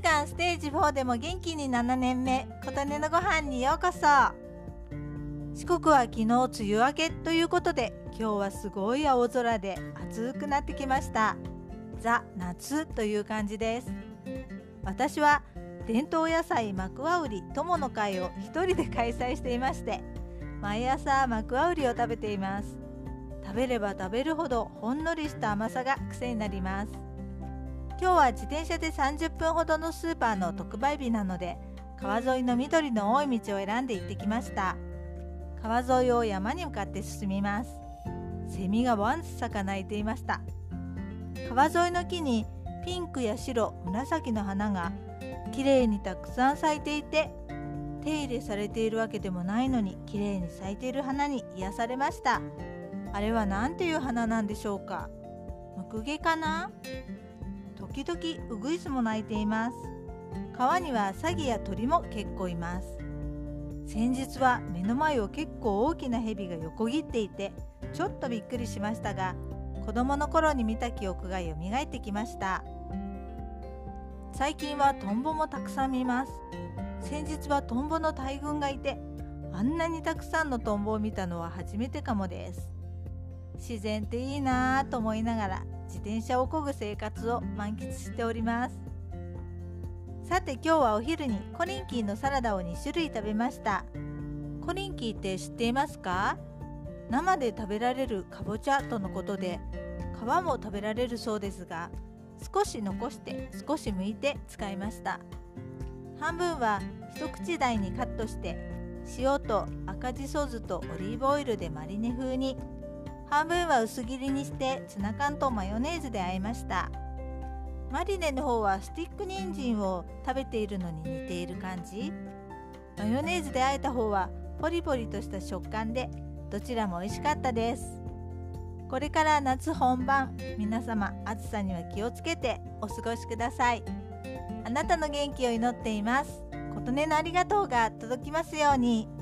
がんステージ4でも元気に7年目琴音のご飯にようこそ。四国は昨日梅雨明けということで今日はすごい青空で暑くなってきました。ザ・夏という感じです。私は伝統野菜マクワウリ友の会を一人で開催していまして毎朝マクワウリを食べています。食べれば食べるほどほんのりした甘さが癖になります。今日は自転車で30分ほどのスーパーの特売日なので川沿いの緑の多い道を選んで行ってきました。川沿いを山に向かって進みます。セミがわんさか鳴いていました。川沿いの木にピンクや白紫の花がきれいにたくさん咲いていて手入れされているわけでもないのにきれいに咲いている花に癒されました。あれは何ていう花なんでしょうか？ムクゲかな？時々ウグイスも鳴いています。川にはサギや鳥も結構います。先日は目の前を結構大きなヘビが横切っていてちょっとびっくりしましたが子供の頃に見た記憶が蘇ってきました。最近はトンボもたくさん見ます。先日はトンボの大群がいてあんなにたくさんのトンボを見たのは初めてかもです。自然っていいなぁと思いながら自転車を漕ぐ生活を満喫しております。さて今日はお昼にコリンキーのサラダを2種類食べました。コリンキーって知っていますか？生で食べられるかぼちゃとのことで皮も食べられるそうですが少し残して少し剥いて使いました。半分は一口大にカットして塩と赤じそ酢とオリーブオイルでマリネ風に。半分は薄切りにしてツナ缶とマヨネーズで和えました。マリネの方はスティック人参を食べているのに似ている感じ。マヨネーズで和えた方はポリポリとした食感でどちらも美味しかったです。これから夏本番皆様暑さには気をつけてお過ごしください。あなたの元気を祈っています。琴音のありがとうが届きますように。